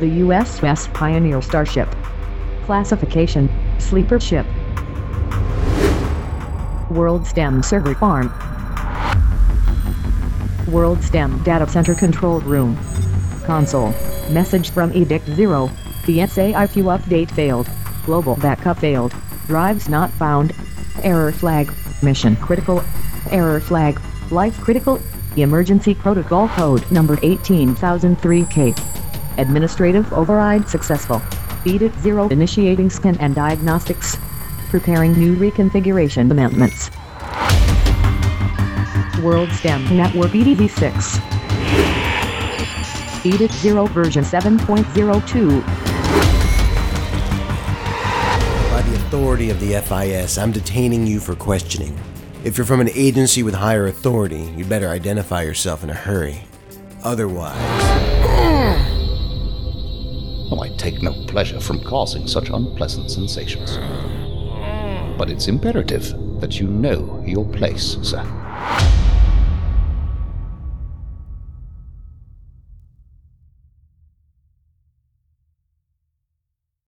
the USS Pioneer Starship. Classification, Sleeper Ship. World STEM Server Farm. World STEM Data Center Control Room. Console. Message from Edict 0. The SAIQ update failed. Global backup failed. Drives not found. Error flag. Mission critical. Error flag. Life critical. Emergency protocol code number 18003K. Administrative override successful. Edict 0 initiating scan and diagnostics. Preparing new reconfiguration amendments. World STEM Network EDV6. Edict 0 version 7.02. By the authority of the FIS, I'm detaining you for questioning. If you're from an agency with higher authority, you'd better identify yourself in a hurry. Otherwise, I take no pleasure from causing such unpleasant sensations. But it's imperative that you know your place, sir.